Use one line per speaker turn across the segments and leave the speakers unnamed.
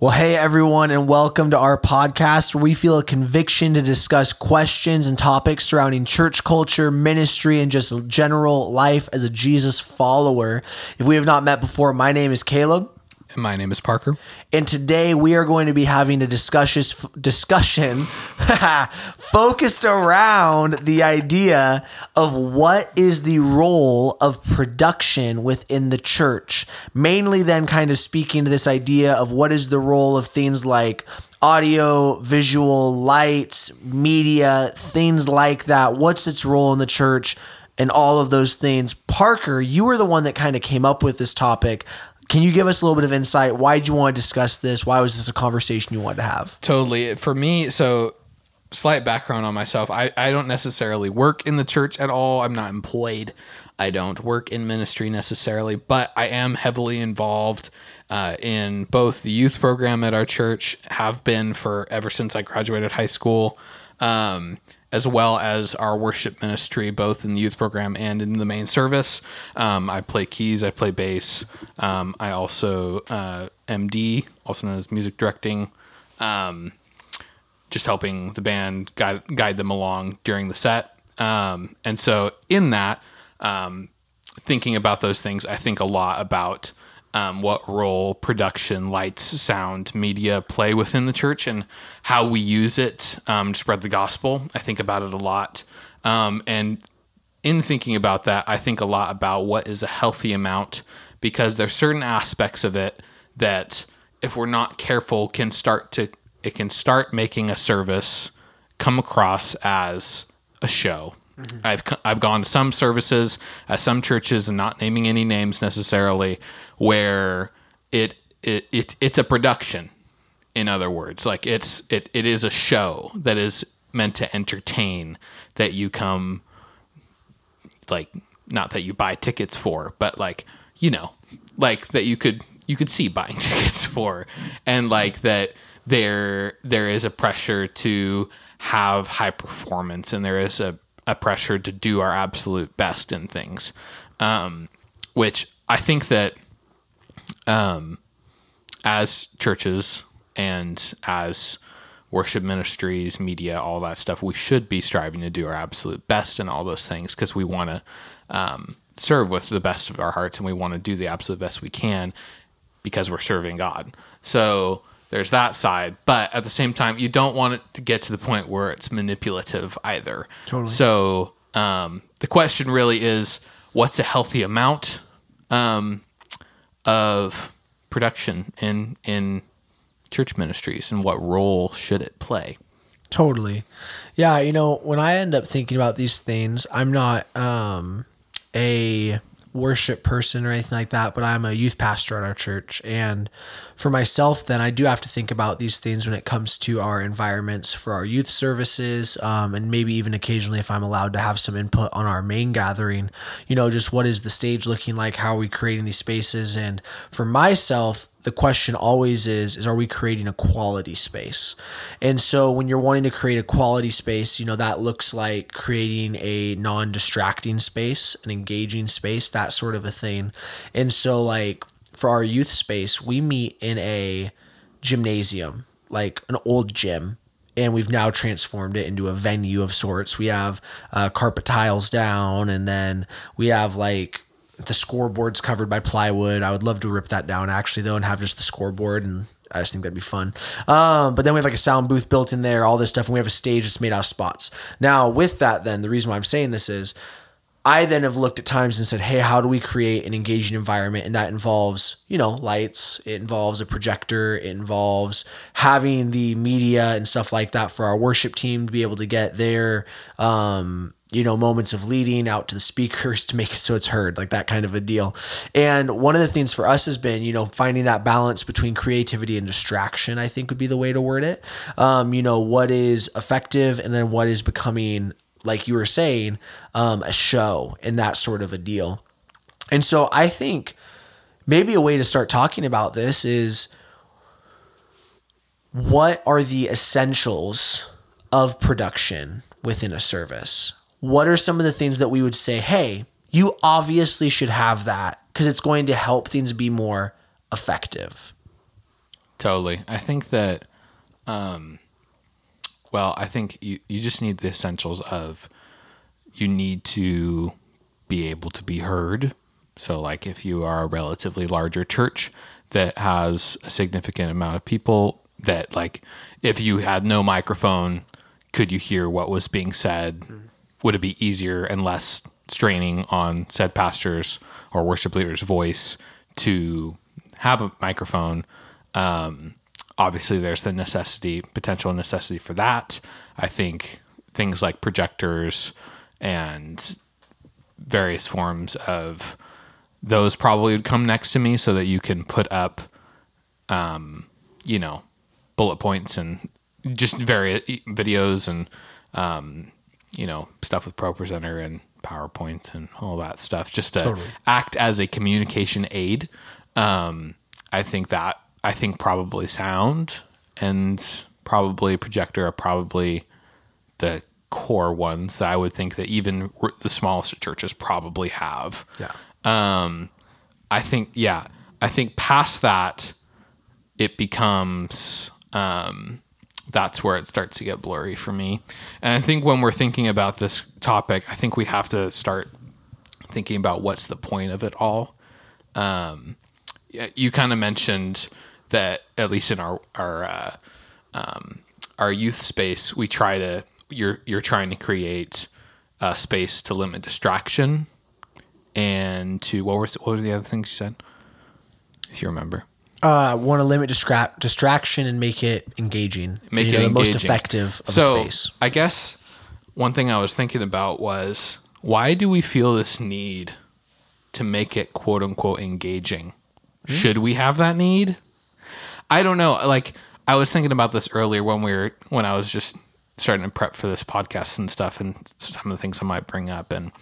Well, hey everyone, and welcome to our podcast where we feel a conviction to discuss questions and topics surrounding church culture, ministry, and just general life as a Jesus follower. If we have not met before, my name is Caleb.
My name is Parker.
And today we are going to be having a discussion discussion focused around the idea of what is the role of production within the church. Mainly then kind of speaking to this idea of what is the role of things like audio, visual, lights, media, things like that. What's its role in the church? and all of those things. Parker, you were the one that kind of came up with this topic. Can you give us a little bit of insight? Why did you want to discuss this? Why was this a conversation you wanted to have?
Totally. For me, so slight background on myself. I, I don't necessarily work in the church at all. I'm not employed. I don't work in ministry necessarily, but I am heavily involved uh, in both the youth program at our church, have been for ever since I graduated high school. Um, as well as our worship ministry, both in the youth program and in the main service. Um, I play keys, I play bass. Um, I also uh, MD, also known as music directing, um, just helping the band guide, guide them along during the set. Um, and so, in that, um, thinking about those things, I think a lot about um, what role production, lights, sound, media play within the church and how we use it um, to spread the gospel. I think about it a lot. Um, and in thinking about that, I think a lot about what is a healthy amount because there's certain aspects of it that if we're not careful can start to it can start making a service come across as a show Mm-hmm. I've I've gone to some services some churches and not naming any names necessarily where it it, it it's a production in other words like it's it, it is a show that is meant to entertain that you come like not that you buy tickets for but like you know like that you could you could see buying tickets for and like that there there is a pressure to have high performance and there is a a pressure to do our absolute best in things, um, which I think that um, as churches and as worship ministries, media, all that stuff, we should be striving to do our absolute best in all those things because we want to um, serve with the best of our hearts and we want to do the absolute best we can because we're serving God. So there's that side but at the same time you don't want it to get to the point where it's manipulative either. Totally. So um, the question really is what's a healthy amount um, of production in in church ministries and what role should it play?
Totally. Yeah you know when i end up thinking about these things i'm not um, a worship person or anything like that, but I'm a youth pastor at our church. And for myself, then I do have to think about these things when it comes to our environments for our youth services, um, and maybe even occasionally if I'm allowed to have some input on our main gathering, you know, just what is the stage looking like? How are we creating these spaces? And for myself, the question always is is are we creating a quality space and so when you're wanting to create a quality space you know that looks like creating a non-distracting space an engaging space that sort of a thing and so like for our youth space we meet in a gymnasium like an old gym and we've now transformed it into a venue of sorts. We have uh, carpet tiles down, and then we have like the scoreboard's covered by plywood. I would love to rip that down actually though and have just the scoreboard and I just think that'd be fun. Um, but then we have like a sound booth built in there, all this stuff, and we have a stage that's made out of spots. Now, with that, then the reason why I'm saying this is I then have looked at times and said, hey, how do we create an engaging environment? And that involves, you know, lights, it involves a projector, it involves having the media and stuff like that for our worship team to be able to get their um, you know, moments of leading out to the speakers to make it so it's heard, like that kind of a deal. And one of the things for us has been, you know, finding that balance between creativity and distraction, I think would be the way to word it. Um, you know, what is effective and then what is becoming, like you were saying, um, a show and that sort of a deal. And so I think maybe a way to start talking about this is what are the essentials of production within a service? what are some of the things that we would say, hey, you obviously should have that because it's going to help things be more effective?
Totally. I think that, um, well, I think you, you just need the essentials of you need to be able to be heard. So, like, if you are a relatively larger church that has a significant amount of people, that, like, if you had no microphone, could you hear what was being said? Would it be easier and less straining on said pastor's or worship leader's voice to have a microphone? Um, obviously, there's the necessity, potential necessity for that. I think things like projectors and various forms of those probably would come next to me so that you can put up, um, you know, bullet points and just various videos and, um, you know, stuff with ProPresenter and PowerPoint and all that stuff just to
Totally.
act as a communication aid. Um, I think that, I think probably sound and probably projector are probably the core ones that I would think that even the smallest churches probably have.
Yeah.
Um, I think, yeah, I think past that, it becomes, um, that's where it starts to get blurry for me. And I think when we're thinking about this topic, I think we have to start thinking about what's the point of it all. Um, yeah, you kind of mentioned that at least in our our uh, um, our youth space, we try to you're you're trying to create a space to limit distraction and to what were what were the other things you said, if you remember?
Uh, want to limit distra- distraction and make it engaging.
Make
you
it
know, the most effective of
so
space.
I guess one thing I was thinking about was why do we feel this need to make it quote unquote engaging?
Hmm?
Should we have that need? I don't know. Like I was thinking about this earlier when we were when I was just starting to prep for this podcast and stuff and some of the things I might bring up and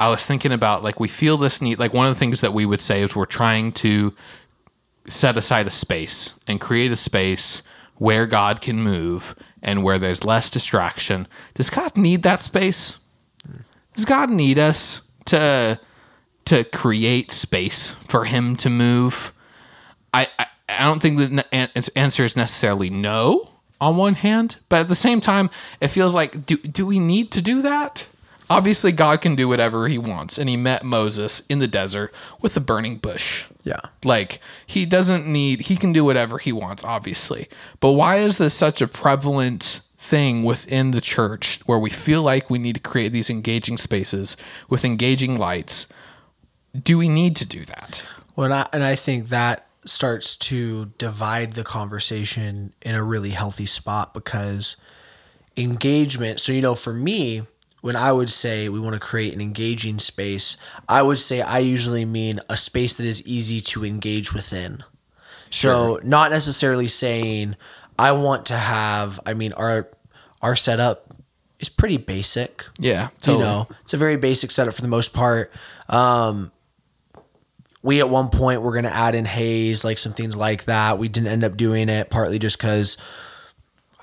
I was thinking about like we feel this need like one of the things that we would say is we're trying to set aside a space and create a space where God can move and where there's less distraction. Does God need that space? Does God need us to to create space for him to move? I I, I don't think the answer is necessarily no on one hand, but at the same time it feels like do do we need to do that? Obviously God can do whatever he wants and he met Moses in the desert with a burning bush.
Yeah.
Like he doesn't need he can do whatever he wants obviously. But why is this such a prevalent thing within the church where we feel like we need to create these engaging spaces with engaging lights? Do we need to do that?
Well, and I, and I think that starts to divide the conversation in a really healthy spot because engagement. So, you know, for me, when I would say we want to create an engaging space, I would say I usually mean a space that is easy to engage within. So, not necessarily saying I want to have, I mean, our our setup is pretty basic
Yeah,
you know it's a very basic setup for the most part um we at one point were going to add in haze like some things like that we didn't end up doing it partly just because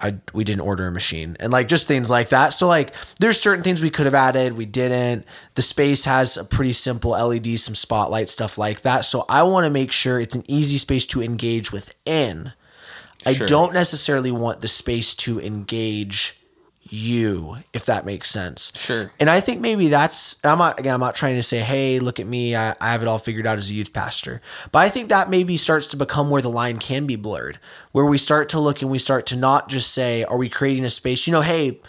I we didn't order a machine and like just things like that. So like there's certain things we could have added, we didn't. The space has a pretty simple LED, some spotlight stuff like that. So I want to make sure it's an easy space to engage within. I don't necessarily want the space to engage you, if that makes sense.
Sure.
And I think maybe that's I'm not again I'm not trying to say, hey, look at me, I, I have it all figured out as a youth pastor. But I think that maybe starts to become where the line can be blurred, where we start to look and we start to not just say, are we creating a space? You know, hey,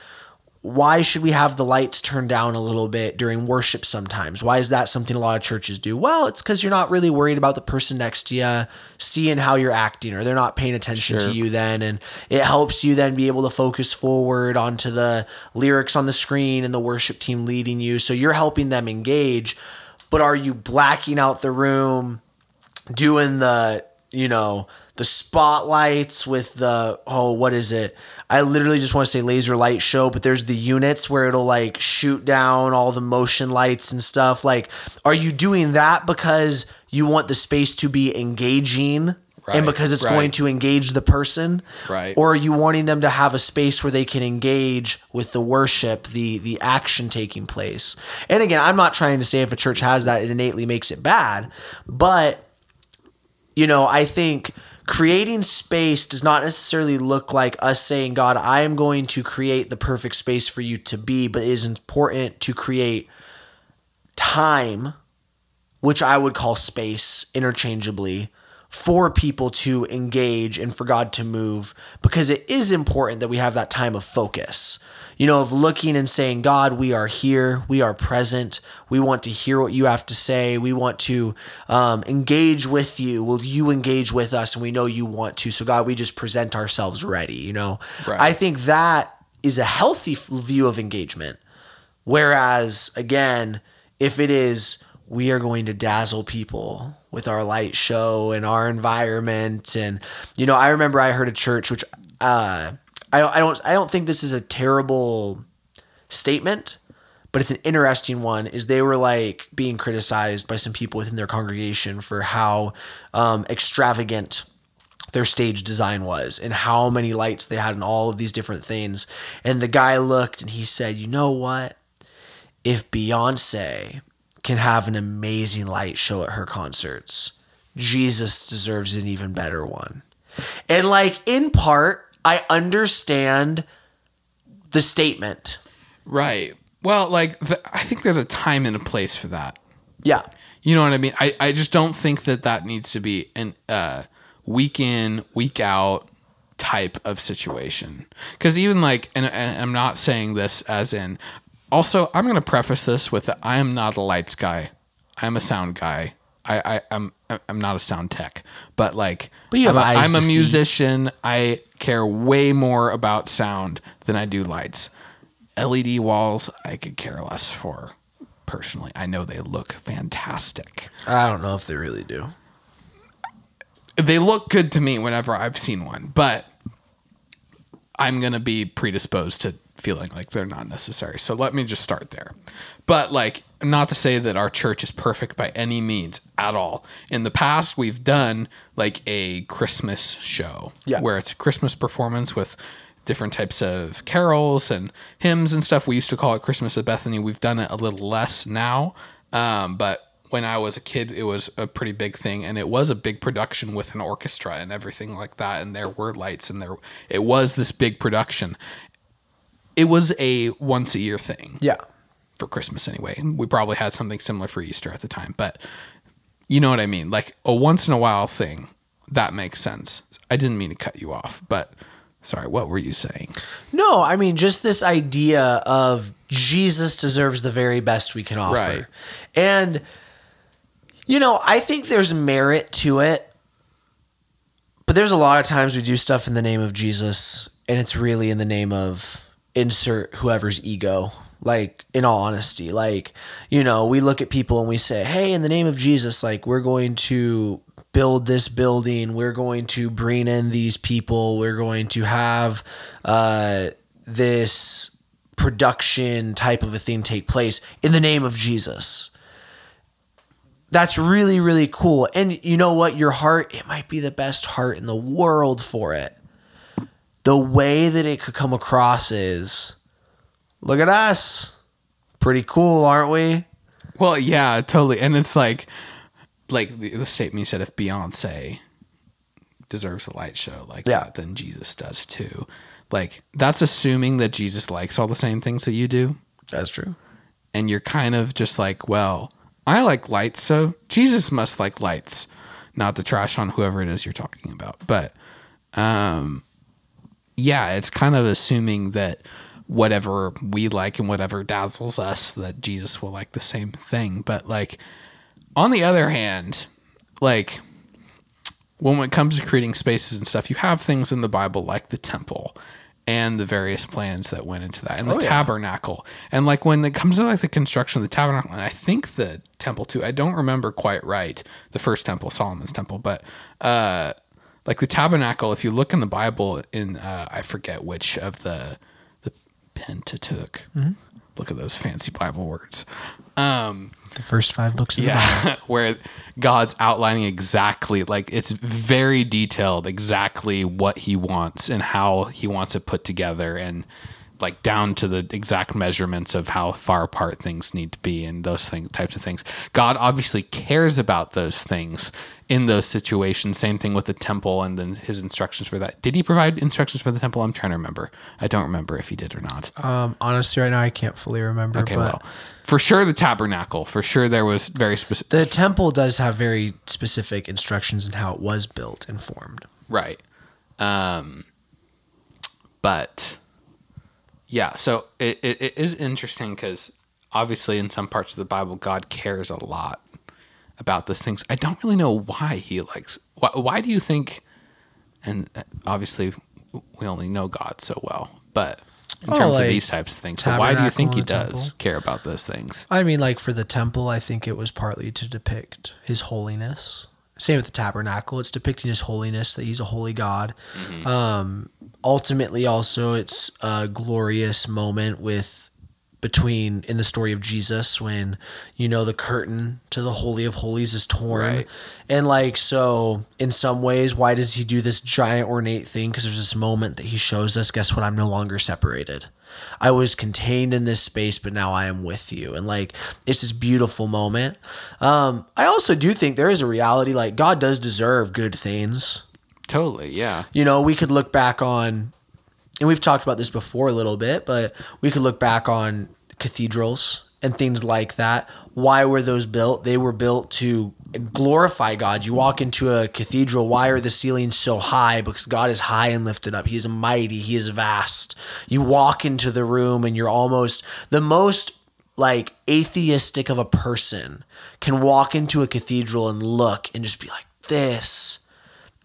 why should we have the lights turned down a little bit during worship sometimes? Why is that something a lot of churches do? Well, it's because you're not really worried about the person next to you seeing how you're acting, or they're not paying attention
Sure.
to you then. And it helps you then be able to focus forward onto the lyrics on the screen and the worship team leading you. So you're helping them engage. But are you blacking out the room? doing the you know the spotlights with the oh what is it? I literally just want to say laser light show but there's the units where it'll like shoot down all the motion lights and stuff. Like are you doing that because you want the space to be engaging?
Right,
and because it's
right.
going to engage the person?
Right.
or are you wanting them to have a space where they can engage with the worship the the action taking place? And again i'm not trying to say if a church has that it innately makes it bad but you know, I think creating space does not necessarily look like us saying, God, I am going to create the perfect space for you to be, but it is important to create time, which I would call space interchangeably, for people to engage and for God to move, because it is important that we have that time of focus you know, of looking and saying, God, we are here, we are present, we want to hear what you have to say, we want to um, engage with you. Will you engage with us? And we know you want to. So, God, we just present ourselves ready. You know, right. I think that is a healthy view of engagement. Whereas, again, if it is, we are going to dazzle people with our light show and our environment. And, you know, I remember I heard a church, which, uh, I don't, I don't I don't think this is a terrible statement, but it's an interesting one. Is they were like being criticized by some people within their congregation for how um, extravagant their stage design was and how many lights they had and all of these different things. And the guy looked and he said, "You know what? If Beyonce can have an amazing light show at her concerts, Jesus deserves an even better one." And like in part I understand the statement.
Right. Well, like the, I think there's a time and a place for that.
Yeah.
You know what I mean? I, I just don't think that that needs to be an uh, week in, week out type of situation. Because even like, and, and I'm not saying this as in, also, I'm going to preface this with I am not a lights guy. I'm a sound guy. I, I I'm I'm not a sound tech, but like
but you have
I'm, a,
eyes
I'm a
to see.
musician. I care way more about sound than I do lights. LED walls, I could care less for. Personally, I know they look fantastic.
I don't know if they really do.
They look good to me whenever I've seen one, but I'm gonna be predisposed to feeling like they're not necessary. So let me just start there. But like not to say that our church is perfect by any means at all. In the past we've done like a Christmas show
yeah.
where it's a Christmas performance with different types of carols and hymns and stuff. We used to call it Christmas at Bethany. We've done it a little less now. Um, but when I was a kid, it was a pretty big thing, and it was a big production with an orchestra and everything like that. And there were lights, and there it was this big production it was a once a year thing.
Yeah.
For Christmas anyway. We probably had something similar for Easter at the time, but you know what I mean? Like a once in a while thing. That makes sense. I didn't mean to cut you off, but sorry, what were you saying?
No, I mean just this idea of Jesus deserves the very best we can offer. Right. And you know, I think there's merit to it. But there's a lot of times we do stuff in the name of Jesus and it's really in the name of insert whoever's ego like in all honesty like you know we look at people and we say hey in the name of jesus like we're going to build this building. We're going to bring in these people. We're going to have uh, this production type of a thing take place in the name of jesus. That's really really cool. And you know what? Your heart it might be the best heart in the world for it. The way that it could come across is look at us. Pretty cool, aren't we?
Well, yeah, totally. And it's like like the, the statement you said if Beyonce deserves a light show like yeah. that, then Jesus does too. Like that's assuming that Jesus likes all the same things that you do.
That's true.
And you're kind of just like, well, I like lights, so Jesus must like lights. Not to trash on whoever it is you're talking about, but um yeah, it's kind of assuming that whatever we like and whatever dazzles us, that Jesus will like the same thing. But like, on the other hand, like when it comes to creating spaces and stuff, you have things in the Bible like the temple and the various plans that went into that and the oh, tabernacle. And like when it comes to like the construction of the tabernacle, and I think the temple too, I don't remember quite right, the first temple, Solomon's temple, but uh like the tabernacle if you look in the bible in uh, i forget which of the pentateuch mm-hmm. look at those fancy bible words. Um,
the first five books of
yeah where god's outlining exactly like it's very detailed exactly what he wants and how he wants it put together and like down to the exact measurements of how far apart things need to be and those thing, types of things. God obviously cares about those things in those situations. Same thing with the temple and then his instructions for that. Did he provide instructions for the temple? I'm trying to remember. I don't remember if he did or not.
Um, honestly, right now I can't fully remember.
Okay,
but
well, for sure the tabernacle. For sure there was very specific.
the temple does have very specific instructions in how it was built and formed.
Right. Um, but yeah, so it, it, it is interesting because obviously in some parts of the Bible, God cares a lot about those things. I don't really know why he likes. Why, why do you think? And uh, obviously, we only know God so well, but in
Oh,
terms
like
of these types of things, why do you think he does
temple?
care about those things?
I mean, like for the temple, I think it was partly to depict his holiness. Same with the tabernacle; it's depicting his holiness that he's a holy God. Um, ultimately, also, it's a glorious moment with between in the story of Jesus when you know the curtain to the holy of holies is torn.
Right.
and like so in some ways why does he do this giant ornate thing? Because there's this moment that he shows us guess what? I'm no longer separated. I was contained in this space but now I am with you. And like it's this beautiful moment. Um I also do think there is a reality like God does deserve good things
Totally, yeah.
you know, we could look back on, and we've talked about this before a little bit, but we could look back on cathedrals and things like that. Why were those built? They were built to glorify God. You walk into a cathedral, why are the ceilings so high? Because God is high and lifted up. He is mighty, He is vast. You walk into the room and you're almost the most like atheistic of a person can walk into a cathedral and look and just be like, this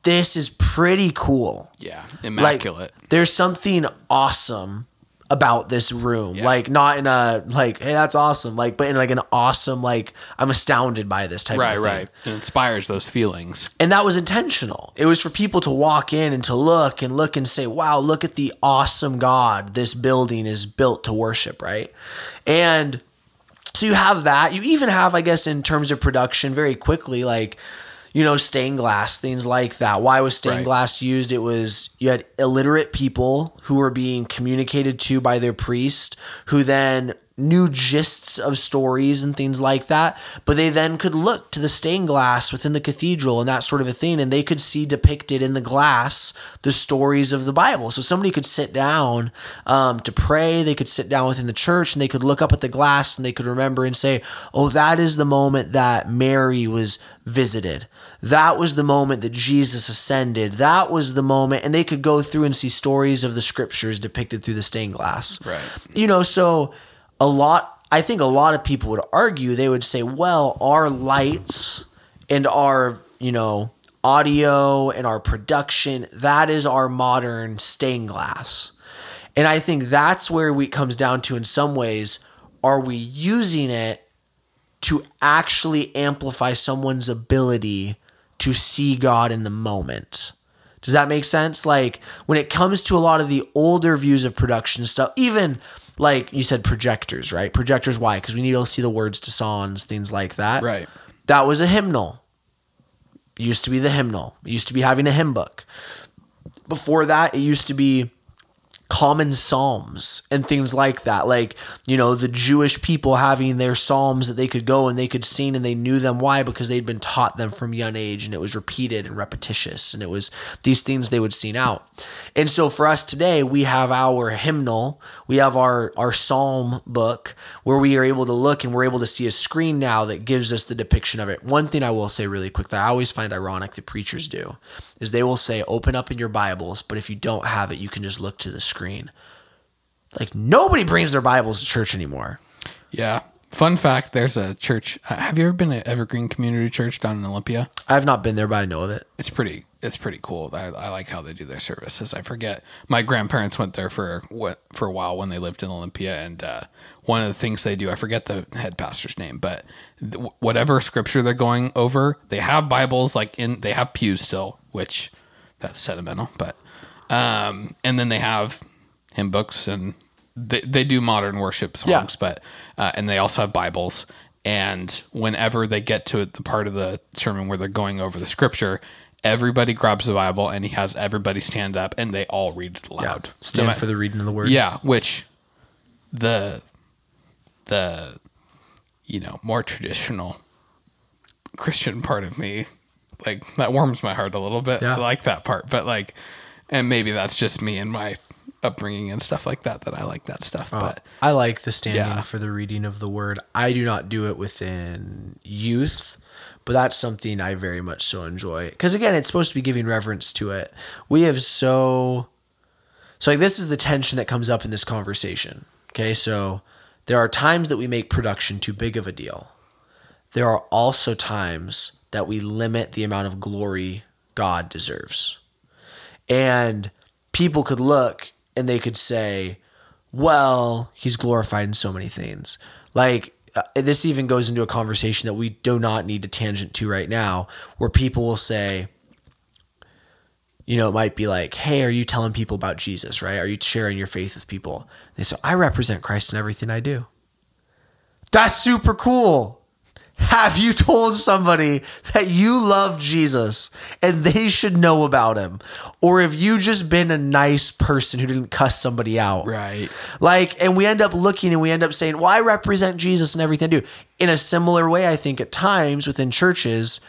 this is pretty cool.
Yeah,
Like
immaculate.
there's something awesome about this room. Like not in a like, hey, that's awesome. Like, but in like an awesome, like I'm astounded by this type
right,
of thing.
Right, right. It inspires those feelings.
And that was intentional. It was for people to walk in and to look and look and say, wow, look at the awesome God this building is built to worship, right? And so you have that. You even have, I guess, in terms of production, very quickly, like, you know, stained glass, things like that. Why was stained
Right.
glass used? It was, you had illiterate people who were being communicated to by their priest, who then knew gists of stories and things like that. But they then could look to the stained glass within the cathedral and that sort of a thing, and they could see depicted in the glass the stories of the Bible. So somebody could sit down um, to pray, they could sit down within the church, and they could look up at the glass and they could remember and say, Oh, that is the moment that Mary was visited. That was the moment that Jesus ascended. That was the moment. And they could go through and see stories of the scriptures depicted through the stained glass.
Right.
You know, so a lot, I think a lot of people would argue, they would say, well, our lights and our, you know, audio and our production, that is our modern stained glass. And I think that's where we it comes down to in some ways, are we using it to actually amplify someone's ability to see God in the moment. Does that make sense? Like when it comes to a lot of the older views of production stuff, even like you said, projectors, right? Projectors, why? Because we need to see the words to songs, things like that.
Right.
That was a hymnal. It used to be the hymnal. It used to be having a hymn book. Before that, it used to be common psalms and things like that. Like you know the jewish people having their psalms that they could go and they could sing and they knew them. Why? Because they'd been taught them from young age and it was repeated and repetitious and it was these things they would sing out. And so for us today we have our hymnal. We have our our psalm book where we are able to look and we're able to see a screen now that gives us the depiction of it. One thing i will say really quick that i always find ironic that preachers do is they will say open up in your bibles but if you don't have it you can just look to the screen like nobody brings their bibles to church anymore
Yeah. Fun fact: There's a church. uh, Have you ever been at Evergreen Community Church down in Olympia?
i've not been there but i know of it
It's pretty. It's pretty cool. I, I like how they do their services. I forget. My grandparents went there for what for a while when they lived in Olympia, and uh, one of the things they do, I forget the head pastor's name, but th- whatever scripture they're going over, they have Bibles like in. They have pews still, which that's sentimental, but um, and then they have hymn books and they, they do modern worship songs,
Yeah.
but uh, and they also have Bibles. And whenever they get to the part of the sermon where they're going over the scripture, everybody grabs the Bible and he has everybody stand up and they all read it loud.
stand
No ma-
for the reading of the word
yeah, which the the you know more traditional Christian part of me, like that warms my heart a little bit.
Yeah.
I like that part, but like, and maybe that's just me and my upbringing and stuff like that that I like that stuff. Uh, but
I like the standing
Yeah.
for the reading of the word. I do not do it within youth, but that's something I very much so enjoy. Because again, it's supposed to be giving reverence to it. We have so, so like this is the tension that comes up in this conversation. Okay, so there are times that we make production too big of a deal. There are also times that we limit the amount of glory God deserves. And people could look and they could say, well, he's glorified in so many things. Like, uh, this even goes into a conversation that we do not need to tangent to right now, where people will say, you know, it might be like, hey, are you telling people about Jesus, right? Are you sharing your faith with people? They say, I represent Christ in everything I do. That's super cool. Have you told somebody that you love Jesus and they should know about him? Or have you just been a nice person who didn't cuss somebody out?
right,
Like, and we end up looking and we end up saying, well, I represent Jesus and everything I do. In a similar way, I think at times within churches,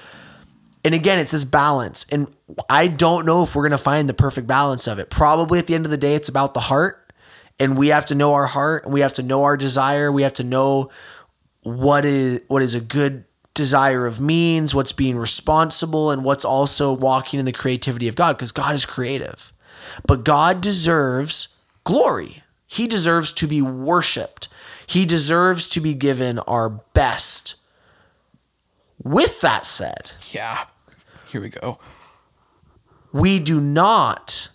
and again, it's this balance. And I don't know if we're going to find the perfect balance of it. Probably at the end of the day, it's about the heart. And we have to know our heart and we have to know our desire. We have to know what is what is a good desire of means, what's being responsible, and what's also walking in the creativity of God, because God is creative. But God deserves glory. He deserves to be worshiped. He deserves to be given our best. With that said,
yeah. Here we go.
we do not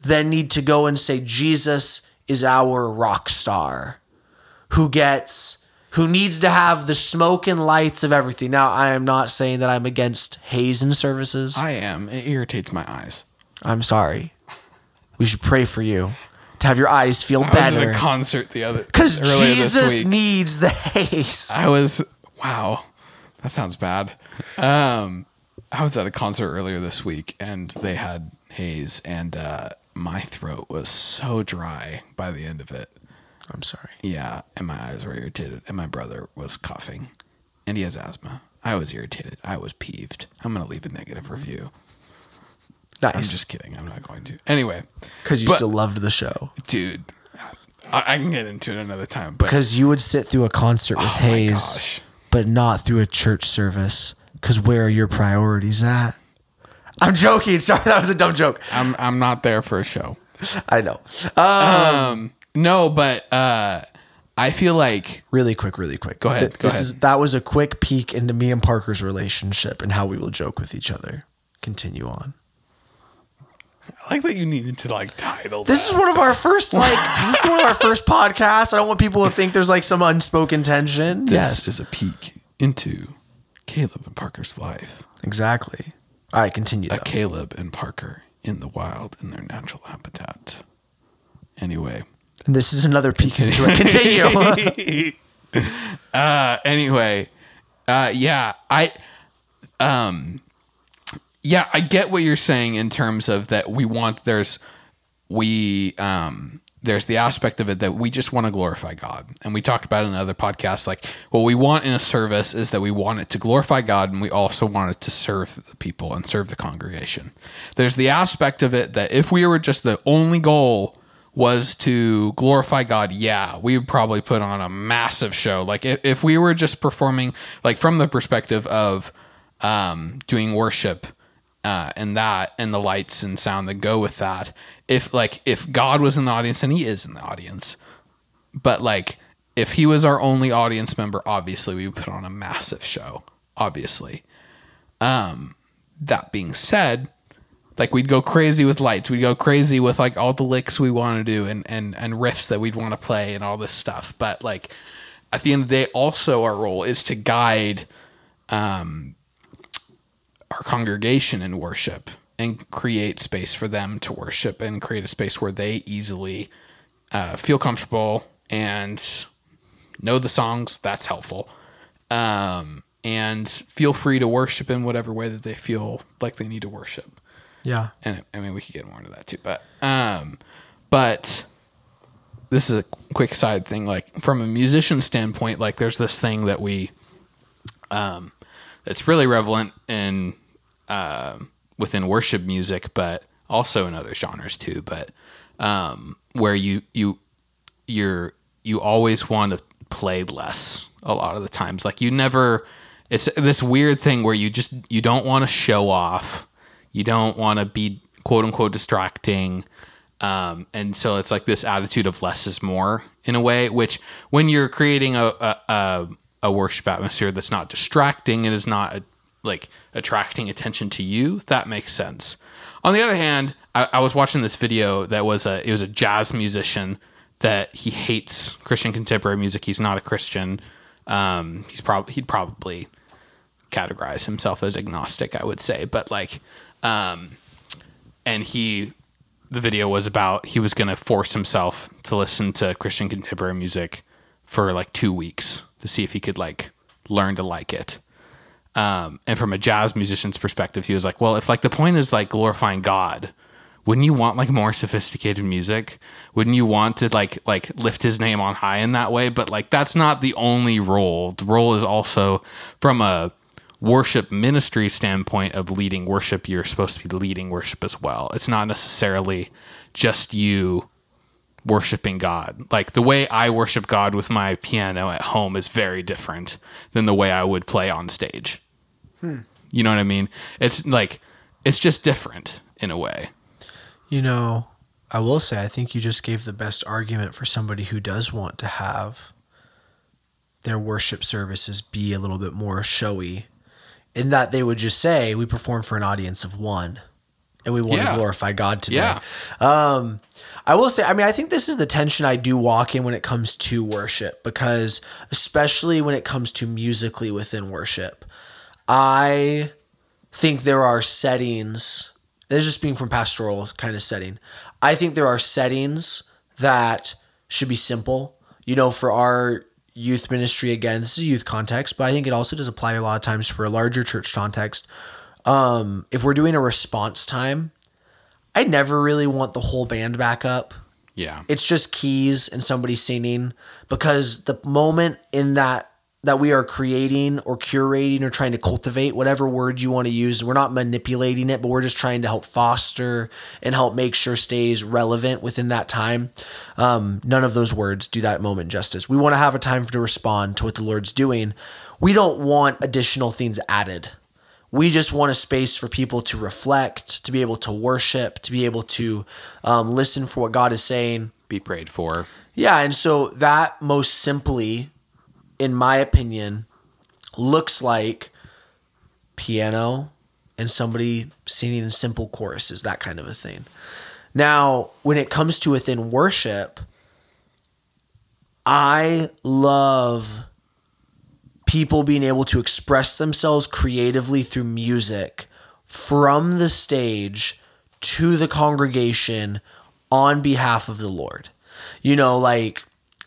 then need to go and say Jesus is our rock star who gets who needs to have the smoke and lights of everything. Now, I am not saying that I'm against hazen services.
I am. It irritates my eyes.
I'm sorry. We should pray for you to have your eyes feel
I was at a concert the other this
Jesus needs the haze.
I was wow, that sounds bad. Um, I was at a concert earlier this week, and they had haze, and uh, my throat was so dry by the end of it.
I'm sorry.
Yeah, and my eyes were irritated, and my brother was coughing, and he has asthma. I was irritated. I was peeved. I'm gonna leave a negative review. I'm just kidding. I'm not going to. Anyway,
Cuz you
but-
still loved the show.
dude, I, I can get into it another time. But
Cuz you would sit through a concert with
oh gosh.
but not through a church service. Because where are your priorities at? I'm joking. Sorry, that was a dumb joke.
I'm I'm not there for a show.
I know. Uh,
Um, no, but uh, I feel like
really quick, really quick.
Go ahead,
Th-
go
this
ahead.
is that was a quick peek into me and Parker's relationship and how we will joke with each other. Continue on.
I like that you needed to like title.
This
that.
is one of our first like this is one of our first podcasts. I don't want people to think there's like some unspoken tension.
This
yes,
is a peek into Caleb and Parker's life.
exactly. All right, continue.
A
Though.
Caleb and Parker in the wild in their natural habitat. Anyway,
And this is another peek into it. Continue.
uh, anyway, uh, yeah, I, um, yeah, I get what you're saying in terms of that we want there's we um there's the aspect of it that we just want to glorify God. And we talked about in other podcasts like what we want in a service is that we want it to glorify God and we also want it to serve the people and serve the congregation. There's the aspect of it that if we were just the only goal was to glorify God, yeah, we would probably put on a massive show. Like if, if we were just performing like from the perspective of um, doing worship uh, and that and the lights and sound that go with that. If like if God was in the audience and He is in the audience, but like if He was our only audience member, obviously we would put on a massive show. Obviously, um, that being said, like we'd go crazy with lights, we'd go crazy with like all the licks we want to do and and and riffs that we'd want to play and all this stuff. But like at the end of the day, also our role is to guide um our congregation in worship and create space for them to worship and create a space where they easily uh, feel comfortable and know the songs. That's helpful. Um, and feel free to worship in whatever way that they feel like they need to worship.
Yeah.
And I mean, we could get more into that too, but, um, but this is a quick side thing. Like from a musician standpoint, like there's this thing that we, um, that's really relevant in, uh, within worship music, but also in other genres too. But um, where you you you're you always want to play less a lot of the times. Like you never. It's this weird thing where you just you don't want to show off. You don't want to be quote unquote distracting. Um, and so it's like this attitude of less is more in a way, which when you're creating a, a, a, a worship atmosphere that's not distracting and is not uh, like attracting attention to you, that makes sense. On the other hand, I, I was watching this video that was a it was a jazz musician that he hates Christian contemporary music. He's not a Christian. Um, he's probably he'd probably categorize himself as agnostic, I would say, but like, um, and he the video was about he was going to force himself to listen to Christian contemporary music for like two weeks to see if he could like learn to like it. Um, and from a jazz musician's perspective, he was like, well, if like the point is like glorifying God, wouldn't you want like more sophisticated music? Wouldn't you want to like like lift his name on high in that way? But like that's not the only role. The role is also from a worship ministry standpoint of leading worship, you're supposed to be leading worship as well. It's not necessarily just you worshiping God. Like the way I worship God with my piano at home is very different than the way I would play on stage. Hmm. You know what I mean? It's like it's just different in a way.
You know, I will say I think you just gave the best argument for somebody who does want to have their worship services be a little bit more showy in that they would just say we perform for an audience of one and we want
Yeah.
to glorify God today.
Yeah.
Um, I will say, I mean, I think this is the tension I do walk in when it comes to worship, because especially when it comes to musically within worship, I think there are settings. This is just being from pastoral kind of setting. I think there are settings that should be simple. You know, for our youth ministry, again, this is a youth context, but I think it also does apply a lot of times for a larger church context. Um, if we're doing a response time, I never really want the whole band back up.
Yeah.
It's just keys and somebody singing because the moment in that that we are creating or curating or trying to cultivate whatever word you want to use, we're not manipulating it, but we're just trying to help foster and help make sure stays relevant within that time. Um, none of those words do that moment justice. We want to have a time to respond to what the Lord's doing. We don't want additional things added we just want a space for people to reflect, to be able to worship, to be able to um, listen for what God is saying.
Be prayed for.
Yeah, and so that most simply, in my opinion, looks like piano and somebody singing in simple choruses, that kind of a thing. Now, when it comes to within worship, I love people being able to express themselves creatively through music from the stage to the congregation on behalf of the Lord. You know, like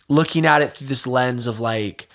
looking at it through this lens of like,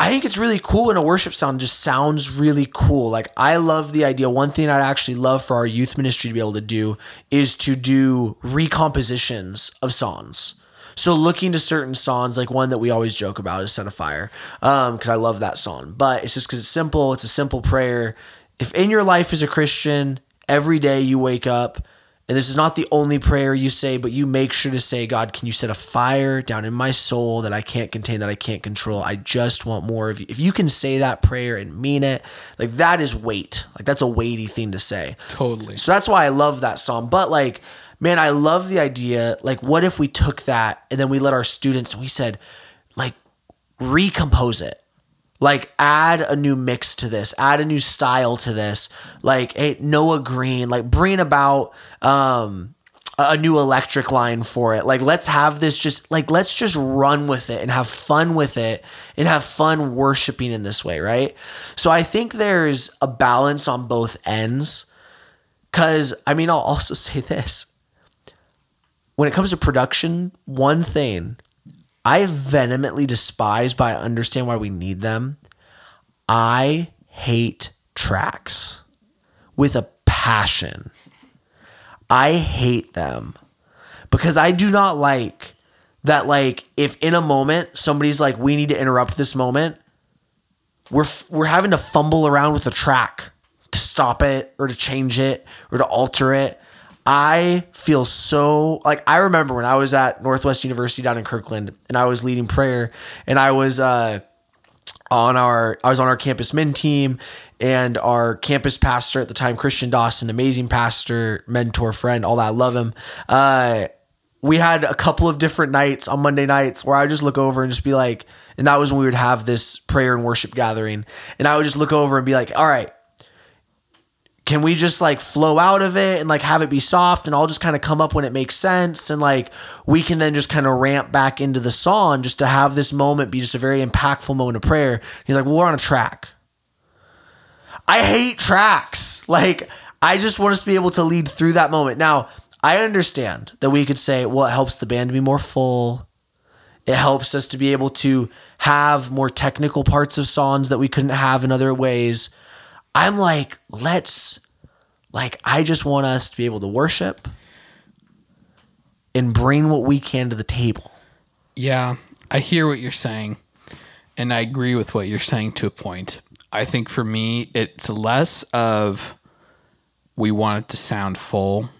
I think it's really cool when a worship sound just sounds really cool. Like I love the idea. One thing I'd actually love for our youth ministry to be able to do is to do recompositions of songs. So looking to certain songs, like one that we always joke about is "Set a Fire," um, because I love that song. But it's just because it's simple. It's a simple prayer. If in your life as a Christian, every day you wake up, and this is not the only prayer you say, but you make sure to say, "God, can you set a fire down in my soul that I can't contain, that I can't control? I just want more of you." If you can say that prayer and mean it, like that is weight. Like that's a weighty thing to say.
Totally.
So that's why I love that song. But like, man, I love the idea. Like, what if we took that and then we let our students and we said, like, recompose it? Like, add a new mix to this, add a new style to this. Like, hey, Noah Green, like, bring about um, a new electric line for it. Like, let's have this just, like, let's just run with it and have fun with it and have fun worshiping in this way, right? So I think there's a balance on both ends. Cause I mean, I'll also say this. When it comes to production, one thing I vehemently despise, but I understand why we need them. I hate tracks with a passion. I hate them because I do not like that like if in a moment somebody's like we need to interrupt this moment, we're we're having to fumble around with a track to stop it or to change it or to alter it. I feel so like I remember when I was at Northwest University down in Kirkland and I was leading prayer and I was uh on our I was on our campus men team and our campus pastor at the time Christian Dawson amazing pastor mentor friend all that I love him. Uh we had a couple of different nights on Monday nights where I would just look over and just be like and that was when we would have this prayer and worship gathering. And I would just look over and be like all right can we just like flow out of it and like have it be soft and I'll just kind of come up when it makes sense and like we can then just kind of ramp back into the song just to have this moment be just a very impactful moment of prayer. He's like, well, we're on a track. I hate tracks. Like, I just want us to be able to lead through that moment. Now, I understand that we could say, well, it helps the band be more full. It helps us to be able to have more technical parts of songs that we couldn't have in other ways. I'm like, let's, like, I just want us to be able to worship and bring what we can to the table.
Yeah, I hear what you're saying, and I agree with what you're saying to a point. I think for me, it's less of we want it to sound full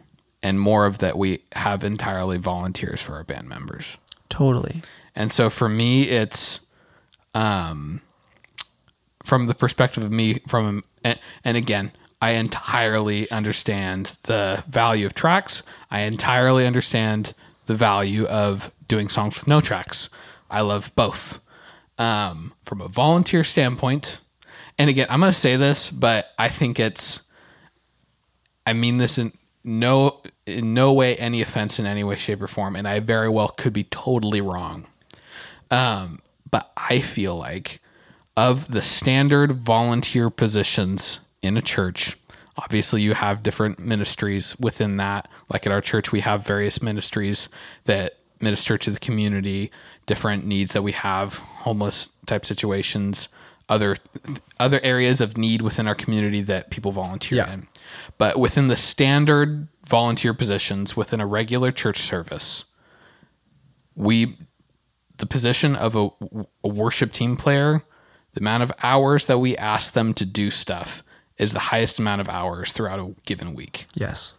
and more of that we have entirely volunteers for our band members.
Totally.
And so for me, it's um, from the perspective of me from and, and again, I entirely understand the value of tracks. I entirely understand the value of doing songs with no tracks. I love both. Um, from a volunteer standpoint, and again, I'm going to say this, but I think it's I mean this in no in no way any offense in any way shape or form and I very well could be totally wrong. Um, but I feel like of the standard volunteer positions in a church, obviously you have different ministries within that. Like at our church, we have various ministries that minister to the community, different needs that we have, homeless type situations, other other areas of need within our community that people volunteer
Yeah.
in. But within the standard volunteer positions within a regular church service, we the position of a, a worship team player, the amount of hours that we ask them to do stuff is the highest amount of hours throughout a given week.
Yes.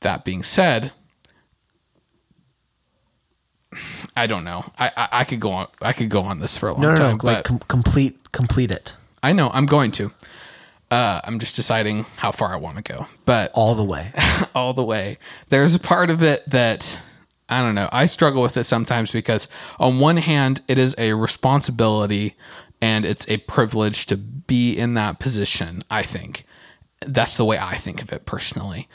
That being said, I don't know. I, I, I could go on. I could go on this for a long
No, no,
time.
no. Like com- complete, complete it
I know I'm going to. Uh, I'm just deciding how far I want to go, but
all the way.
all the way. There's a part of it that I don't know. I struggle with it sometimes because on one hand, it is a responsibility and it's a privilege to be in that position. I think that's the way I think of it personally.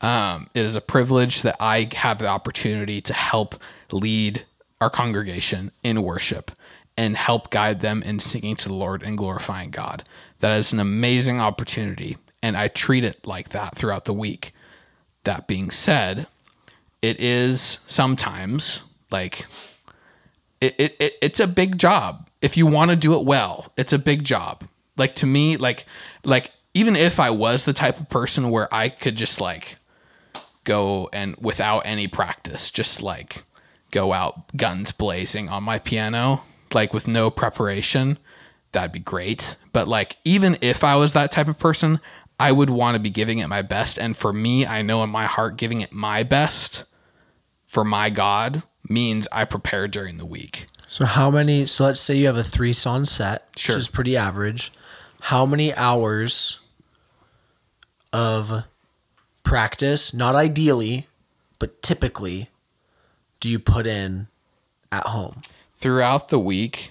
Um, it is a privilege that I have the opportunity to help lead our congregation in worship and help guide them in singing to the Lord and glorifying God. That is an amazing opportunity, and I treat it like that throughout the week. That being said, it is sometimes like it, it, it it's a big job. If you want to do it well, it's a big job. Like to me, like like even if I was the type of person where I could just like go and without any practice, just like go out guns blazing on my piano, like with no preparation, that'd be great. But like even if I was that type of person, I would want to be giving it my best. And for me, I know in my heart giving it my best for my God means I prepare during the week.
So how many? So let's say you have a three song set,
Sure.
which is pretty average. How many hours of practice, not ideally, but typically, do you put in at home?
throughout the week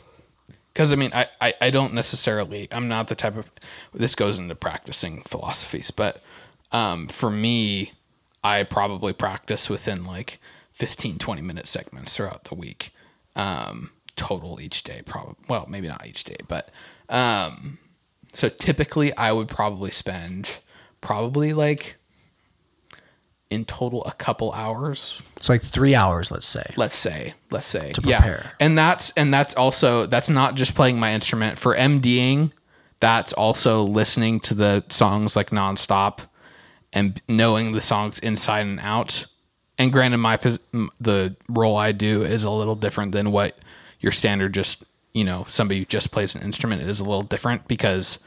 because i mean I, I i don't necessarily i'm not the type of this goes into practicing philosophies but um for me i probably practice within like 15 20 minute segments throughout the week. Um total each day probably well maybe not each day but um so typically i would probably spend probably like in total a couple hours.
It's like three hours, let's say.
let's say let's say
To
yeah. and that's and that's also that's not just playing my instrument. For mding that's also listening to the songs like nonstop and knowing the songs inside and out and granted, my the role I do is a little different than what your standard just you know somebody who just plays an instrument is a little different because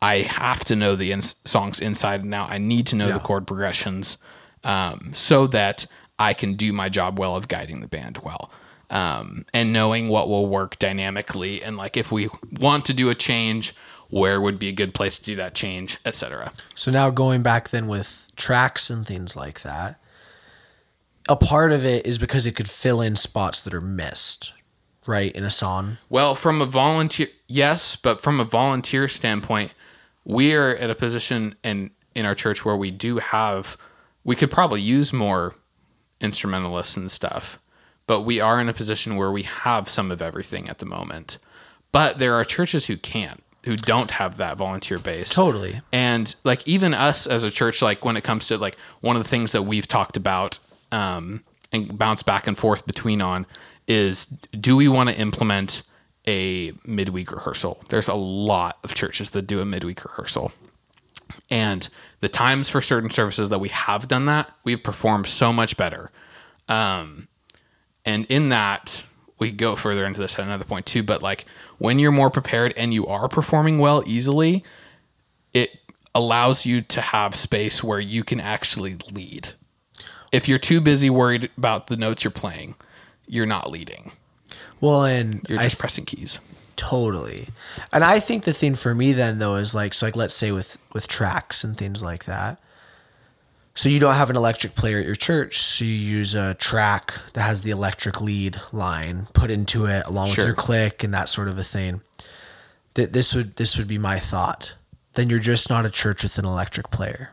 I have to know the ins- songs inside and out. I need to know the chord progressions um, so that I can do my job well of guiding the band well. Um, and knowing what will work dynamically and like if we want to do a change, where would be a good place to do that change, etc.
So now going back then with tracks and things like that, a part of it is because it could fill in spots that are missed, right, in a song.
Well, from a volunteer, yes, but from a volunteer standpoint, we are at a position in in our church where we do have, we could probably use more instrumentalists and stuff, but we are in a position where we have some of everything at the moment. But there are churches who can't, who don't have that volunteer base.
Totally.
And like even us as a church, like when it comes to like one of the things that we've talked about um, and bounce back and forth between on is do we want to implement a midweek rehearsal? There's a lot of churches that do a midweek rehearsal. And the times for certain services that we have done that, we've performed so much better. Um, and in that, we go further into this at another point too. But like when you're more prepared and you are performing well easily, it allows you to have space where you can actually lead. If you're too busy worried about the notes you're playing, you're not leading.
Well, and
You're
I
just pressing keys.
Totally. And I think the thing for me then though is like so like let's say with with tracks and things like that. So you don't have an electric player at your church, so you use a track that has the electric lead line put into it along
Sure.
with your click and that sort of a thing. That this would this would be my thought. Then you're just not a church with an electric player.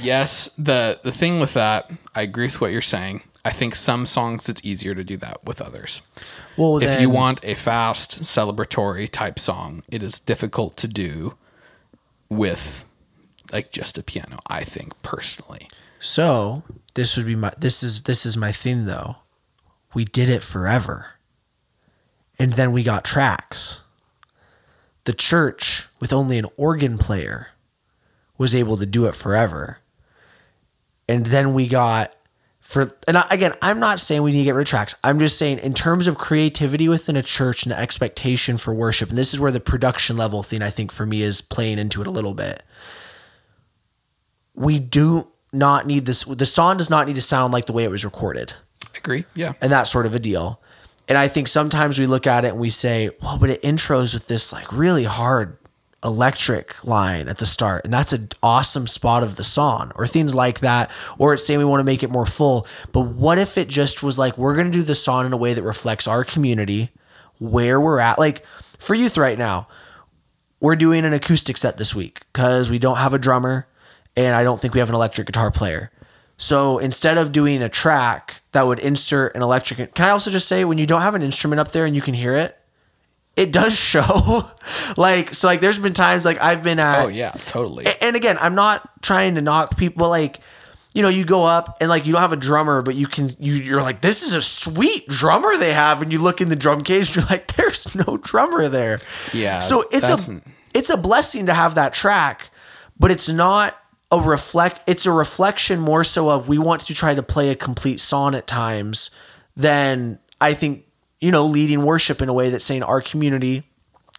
Yes, the the thing with that, I agree with what you're saying. I think some songs it's easier to do that with others.
Well,
if you want a fast celebratory type song, it is difficult to do with like just a piano, I think personally.
So this would be my this is this is my thing though. We did it forever. And then we got tracks. The church with only an organ player was able to do it forever. And then we got for and again, I'm not saying we need to get rid of tracks. I'm just saying in terms of creativity within a church and the expectation for worship, and this is where the production level thing I think for me is playing into it a little bit we do not need this. The song does not need to sound like the way it was recorded
I agree. Yeah.
and that sort of a deal. And I think sometimes we look at it and we say, well, but it intros with this like really hard electric line at the start. And that's an awesome spot of the song or things like that. Or it's saying we want to make it more full. But what if it just was like, we're going to do the song in a way that reflects our community, where we're at? Like for youth right now, we're doing an acoustic set this week because we don't have a drummer and I don't think we have an electric guitar player. So instead of doing a track that would insert an electric, can I also just say when you don't have an instrument up there and you can hear it, it does show. like so, like there's been times like I've been at.
Oh yeah, totally.
And again, I'm not trying to knock people. Like, you know, you go up and like you don't have a drummer, but you can. You you're like, this is a sweet drummer they have, and you look in the drum case, and you're like, there's no drummer there.
Yeah,
So it's a it's a blessing to have that track, but it's not a reflect. It's a reflection more so of we want to try to play a complete song at times than I think you know leading worship in a way that's saying our community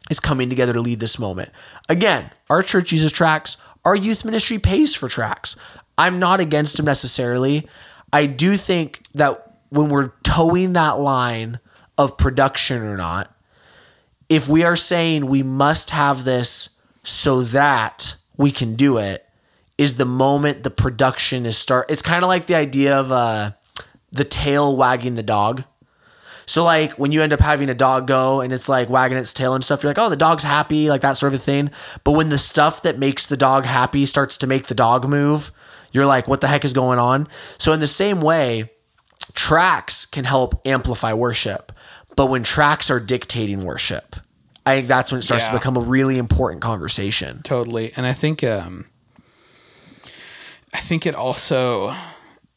is coming together to lead this moment. Again, our church uses tracks. Our youth ministry pays for tracks. I'm not against them necessarily. I do think that when we're toeing that line of production or not, if we are saying we must have this so that we can do it, is the moment the production is start. It's kind of like the idea of uh, the tail wagging the dog. So like when you end up having a dog go and it's like wagging its tail and stuff, you're like, oh, the dog's happy, like that sort of a thing. But when the stuff that makes the dog happy starts to make the dog move, you're like, what the heck is going on? So in the same way, tracks can help amplify worship. But when tracks are dictating worship, I think that's when it starts
Yeah.
to become a really important conversation.
totally and i think um i think it also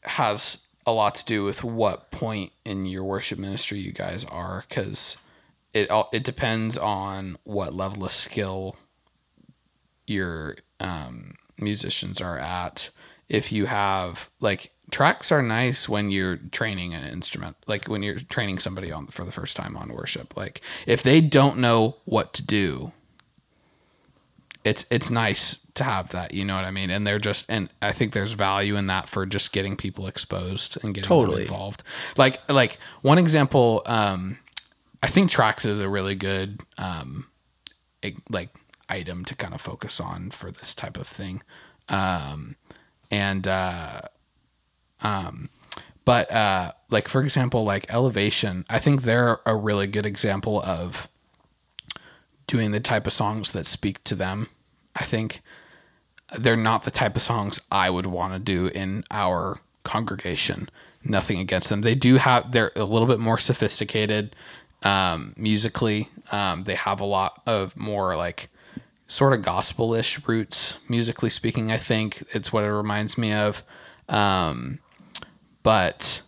has a lot to do with what point in your worship ministry you guys are because it all it depends on what level of skill your um, musicians are at if you have like tracks are nice when you're training an instrument, like when you're training somebody on for the first time on worship. Like if they don't know what to do, it's it's nice to have that, you know what I mean? And they're just and I think there's value in that for just getting people exposed and getting
Totally.
involved. Like like one example um I think tracks is a really good um a, like item to kind of focus on for this type of thing. Um and uh um but uh like for example like elevation i think they're a really good example of doing the type of songs that speak to them. I think they're not the type of songs i would want to do in our congregation. Nothing against them. They do have they're a little bit more sophisticated um musically. Um they have a lot of more like sort of gospelish roots musically speaking i think. It's what it reminds me of. Um but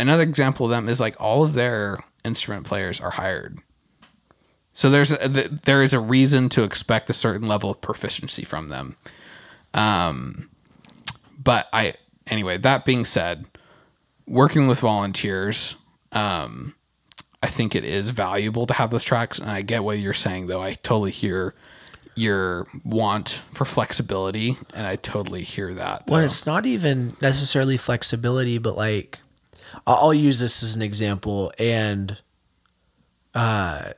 another example of them is like all of their instrument players are hired. So there's a, th- there is a reason to expect a certain level of proficiency from them. Um, but I anyway. That being said, working with volunteers, um, I think it is valuable to have those tracks. And I get what you're saying, though. I totally hear your want for flexibility, and I totally hear that.
Well, it's not even necessarily flexibility, but like, I'll, I'll use this as an example, and uh,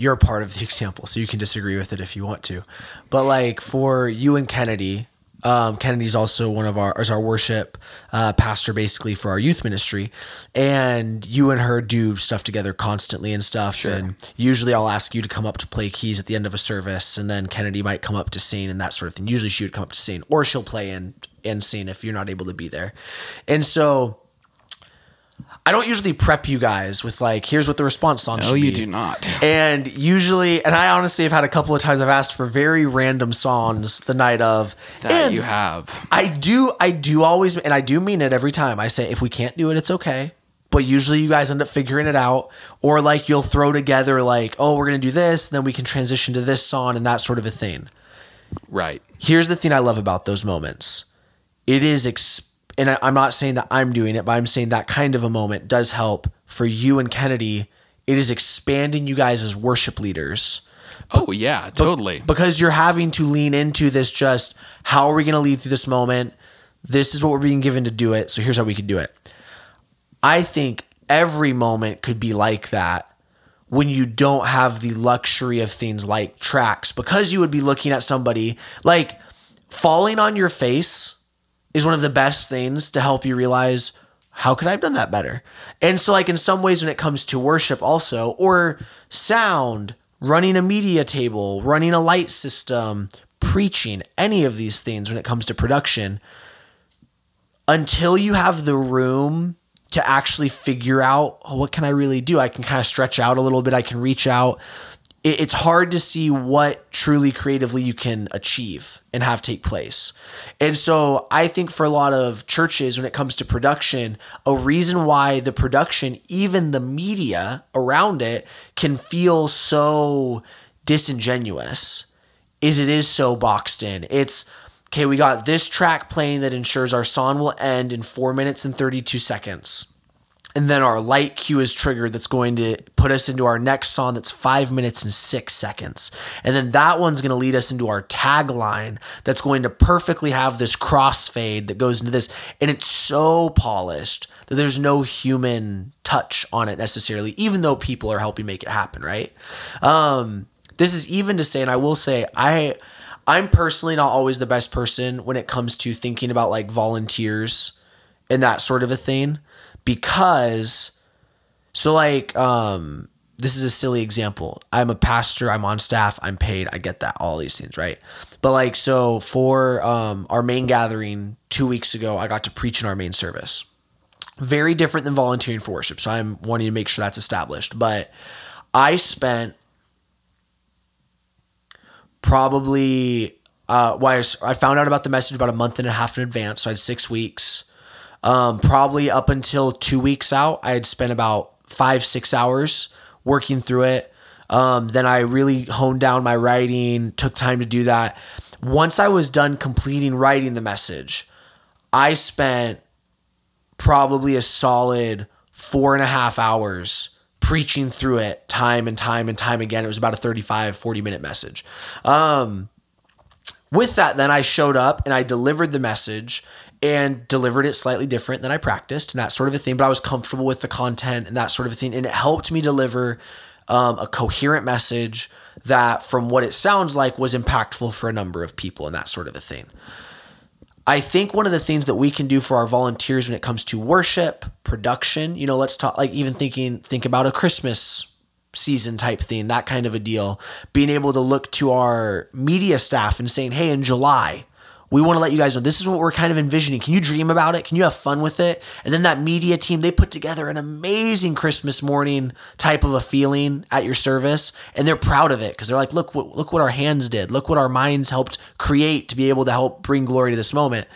you're a part of the example, so you can disagree with it if you want to. But like for you and Kennedy, um, Kennedy's also one of our is our worship uh, pastor, basically for our youth ministry, and you and her do stuff together constantly and stuff. And usually, I'll ask you to come up to play keys at the end of a service, and then Kennedy might come up to sing and that sort of thing. Usually, she would come up to sing, or she'll play and and sing if you're not able to be there. And so, I don't usually prep you guys with like, here's what the response song.
no, you
be.
do not.
And usually, and I honestly have had a couple of times I've asked for very random songs the night of.
That you have.
I do, I do always, and I do mean it every time. I say, if we can't do it, it's okay. But usually you guys end up figuring it out. Or like you'll throw together, like, oh, we're going to do this, then we can transition to this song and that sort of a thing.
Right.
Here's the thing I love about those moments it is, ex- and I, I'm not saying that I'm doing it, but I'm saying that kind of a moment does help for you and Kennedy. It is expanding you guys as worship leaders
Oh yeah, totally.
because you're having to lean into this just how are we going to lead through this moment this is what we're being given to do it so here's how we could do it i think every moment could be like that when you don't have the luxury of things like tracks because you would be looking at somebody like falling on your face is one of the best things to help you realize how could I have done that better? And so, like, in some ways, when it comes to worship, also, or sound, running a media table, running a light system, preaching, any of these things when it comes to production, until you have the room to actually figure out oh, what can I really do, I can kind of stretch out a little bit, I can reach out. It- It's hard to see what truly creatively you can achieve and have take place. And so I think for a lot of churches, when it comes to production, a reason why the production, even the media around it, can feel so disingenuous is it is so boxed in. It's okay, we got this track playing that ensures our song will end in four minutes and 32 seconds. And then our light cue is triggered that's going to put us into our next song that's five minutes and six seconds. And then that one's going to lead us into our tagline that's going to perfectly have this crossfade that goes into this. And it's so polished that there's no human touch on it necessarily, even though people are helping make it happen, right? Um, this is even to say, and I will say, I I'm personally not always the best person when it comes to thinking about like volunteers and that sort of a thing because so like um this is a silly example. I'm a pastor, I'm on staff, I'm paid, I get that, all these things, right? But like so for um our main gathering 2 weeks ago, I got to preach in our main service. Very different than volunteering for worship. So I'm wanting to make sure that's established, but I spent probably uh why I found out about the message about a month and a half in advance, so I had 6 weeks. Um, probably up until two weeks out, I had spent about five, six hours working through it. Um, then I really honed down my writing, took time to do that. Once I was done completing writing the message, I spent probably a solid four and a half hours preaching through it time and time and time again. It was about a 35, 40 minute message. Um, with that, then I showed up and I delivered the message and delivered it slightly different than I practiced and that sort of a thing. But I was comfortable with the content and that sort of a thing. And it helped me deliver um, a coherent message that, from what it sounds like, was impactful for a number of people and that sort of a thing. I think one of the things that we can do for our volunteers when it comes to worship, production, you know, let's talk like even thinking think about a Christmas season type thing, that kind of a deal. Being able to look to our media staff and saying, "Hey, in July, we want to let you guys know this is what we're kind of envisioning. Can you dream about it? Can you have fun with it? And then that media team, they put together an amazing Christmas morning type of a feeling at your service, and they're proud of it because they're like, look, what, look what our hands did. Look what our minds helped create to be able to help bring glory to this moment.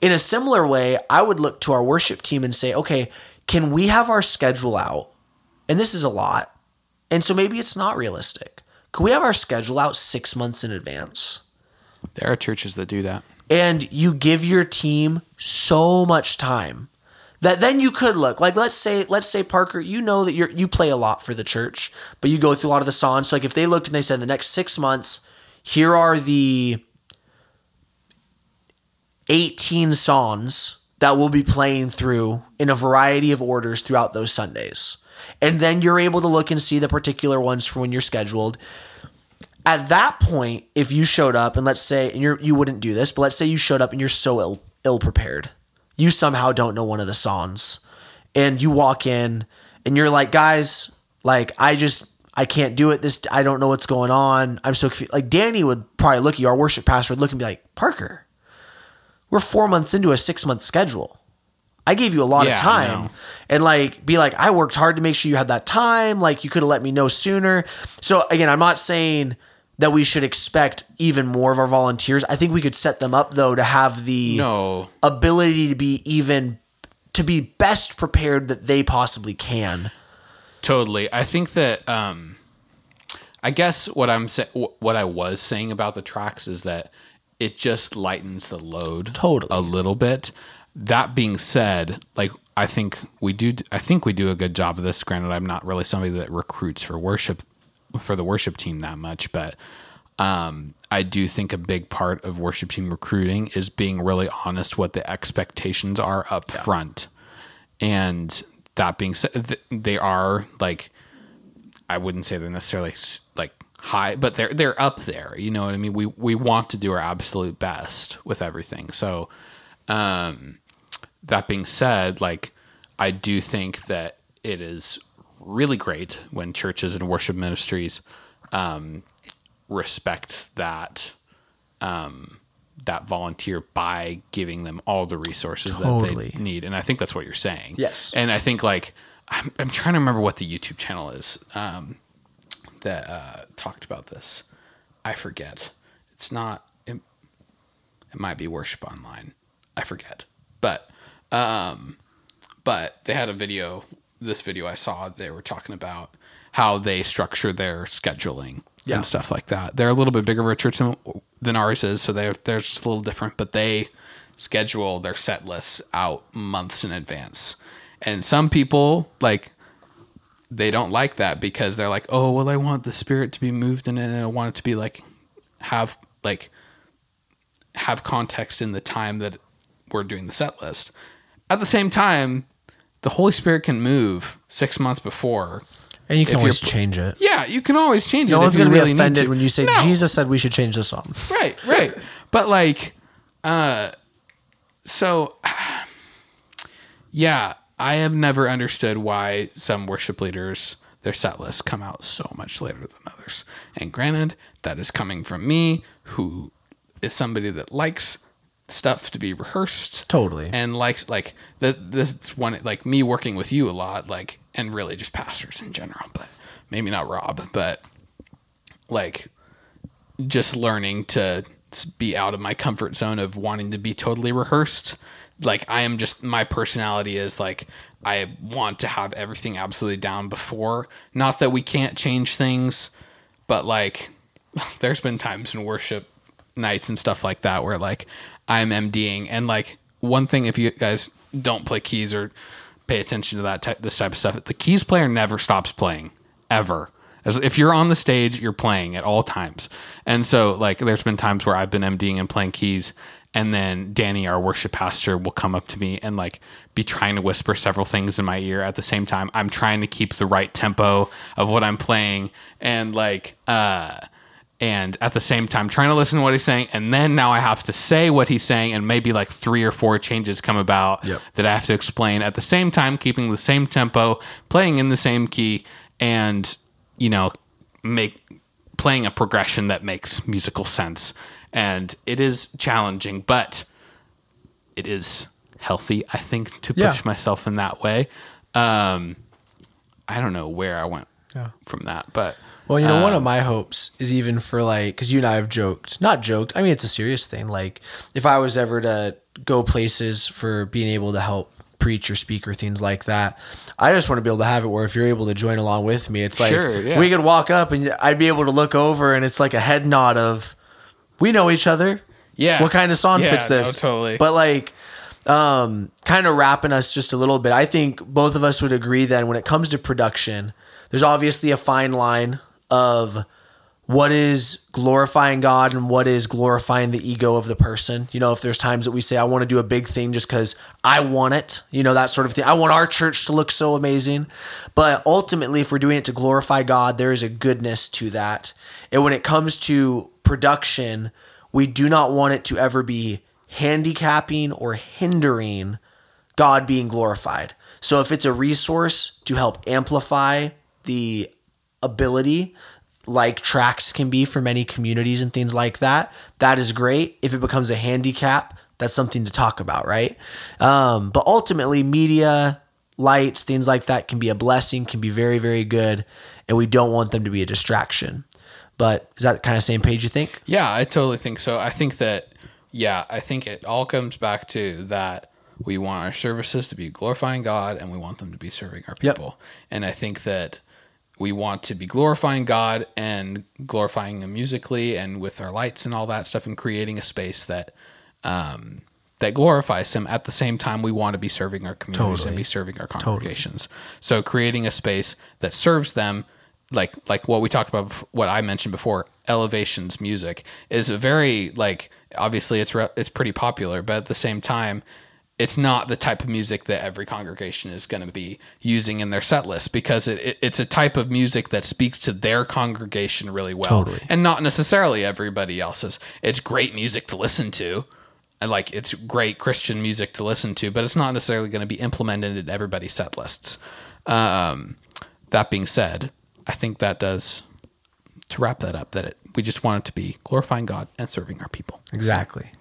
In a similar way, I would look to our worship team and say, okay, can we have our schedule out? And this is a lot. And so maybe it's not realistic. Can we have our schedule out six months in advance?
There are churches that do that.
and you give your team so much time that then you could look like let's say let's say Parker you know that you you play a lot for the church but you go through a lot of the songs. So like if they looked and they said the next 6 months here are the 18 songs that we'll be playing through in a variety of orders throughout those Sundays. And then you're able to look and see the particular ones for when you're scheduled at that point, if you showed up and let's say and you're you wouldn't do this, but let's say you showed up and you're so ill ill prepared. You somehow don't know one of the songs. And you walk in and you're like, guys, like I just I can't do it. This I don't know what's going on. I'm so confused. Like Danny would probably look at you, our worship pastor would look and be like, Parker, we're four months into a six month schedule. I gave you a lot
Yeah,
of time and like be like, I worked hard to make sure you had that time. Like you could have let me know sooner. So again, I'm not saying that we should expect even more of our volunteers. I think we could set them up though to have the
No,
ability to be even to be best prepared that they possibly can.
Totally. I think that um I guess what I'm sa- what I was saying about the tracks is that it just lightens the load
Totally.
a little bit. That being said, like I think we do I think we do a good job of this. Granted, I'm not really somebody that recruits for worship for the worship team that much, but um, I do think a big part of worship team recruiting is being really honest what the expectations are up front. And that being said, they are like, I wouldn't say they're necessarily like high, but they're they're up there. You know what I mean? We we want to do our absolute best with everything. So, um, that being said, like I do think that it is really great when churches and worship ministries um, respect that um, that volunteer by giving them all the resources
Totally.
that they need. And I think that's what you're saying.
Yes.
And I think like I'm, I'm trying to remember what the YouTube channel is um, that uh, talked about this. I forget. It's not. It, it might be worship online. I forget. But um, but they had a video. This video I saw, they were talking about how they structure their scheduling
Yeah.
and stuff like that. They're a little bit bigger church than, than ours is, so they're they're just a little different. But they schedule their set lists out months in advance, and some people like they don't like that because they're like, oh well, I want the spirit to be moved in it, and I want it to be like have like have context in the time that we're doing the set list. At the same time, the Holy Spirit can move six months before.
And you can always change it.
Yeah, you can always change it.
No
if
one's
you
going to
really
be
need
offended
to.
when you say
No.
Jesus said we should change the song.
Right, right. but like, uh, so yeah, I have never understood why some worship leaders their set lists come out so much later than others. And granted, that is coming from me, who is somebody that likes stuff to be rehearsed.
Totally.
and likes like the, this one like me working with you a lot like and really just pastors in general but maybe not rob but like just learning to be out of my comfort zone of wanting to be totally rehearsed. Like i am just my personality is like i want to have everything absolutely down before. Not that we can't change things but like there's been times in worship nights and stuff like that where like I'm MDing and like one thing if you guys don't play keys or pay attention to that type, this type of stuff, the keys player never stops playing ever. As if you're on the stage, you're playing at all times. And so, like, there's been times where I've been MDing and playing keys, and then Danny, our worship pastor, will come up to me and like be trying to whisper several things in my ear at the same time. I'm trying to keep the right tempo of what I'm playing, and like, uh, and at the same time trying to listen to what he's saying and then now i have to say what he's saying and maybe like three or four changes come about
Yep.
that i have to explain at the same time keeping the same tempo playing in the same key and you know make playing a progression that makes musical sense and it is challenging but it is healthy i think to push
Yeah.
myself in that way um i don't know where i went
Yeah.
from that but
Well, you know,
Um,
one of my hopes is even for like, because you and I have joked, not joked. I mean, it's a serious thing. Like, if I was ever to go places for being able to help preach or speak or things like that, I just want to be able to have it where if you're able to join along with me, it's like
Sure, yeah.
we could walk up and I'd be able to look over and it's like a head nod of, we know each other.
Yeah.
What kind of song
Yeah,
fits this?
no, totally.
But like, um, kind of wrapping us just a little bit. I think both of us would agree then when it comes to production, there's obviously a fine line of what is glorifying God and what is glorifying the ego of the person. You know, if there's times that we say, I want to do a big thing just because I want it, you know, that sort of thing. I want our church to look so amazing. But ultimately, if we're doing it to glorify God, there is a goodness to that. And when it comes to production, we do not want it to ever be handicapping or hindering God being glorified. So if it's a resource to help amplify the ability, like tracks can be for many communities and things like that, that is great. If it becomes a handicap, that's something to talk about, right? Um, but ultimately, media, lights, things like that can be a blessing, can be very, very good, and we don't want them to be a distraction. But is that kind of same page you think?
Yeah, I totally think so. I think that, yeah, I think it all comes back to that we want our services to be glorifying God and we want them to be serving our
Yep.
people. And I think that we want to be glorifying God and glorifying Him musically and with our lights and all that stuff and creating a space that, um, that glorifies him. At the same time we want to be serving our communities
Totally.
and be serving our congregations. So creating a space that serves them like like what we talked about what i mentioned before elevations music is a very like obviously it's re- it's pretty popular but at the same time it's not the type of music that every congregation is going to be using in their set list because it, it, it's a type of music that speaks to their congregation really well
Totally.
and not necessarily everybody else's it's great music to listen to and, like it's great Christian music to listen to, but it's not necessarily going to be implemented in everybody's set lists. Um, that being said, I think that does to wrap that up that it, we just want it to be glorifying God and serving our people.
Exactly.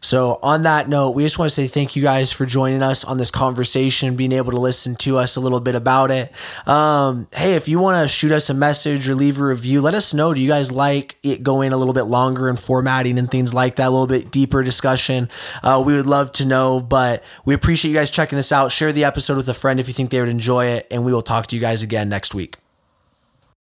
So, on that note, we just want to say thank you guys for joining us on this conversation, being able to listen to us a little bit about it. Um, hey, if you want to shoot us a message or leave a review, let us know. Do you guys like it going a little bit longer and formatting and things like that, a little bit deeper discussion? Uh, we would love to know, but we appreciate you guys checking this out. Share the episode with a friend if you think they would enjoy it, and we will talk to you guys again next week.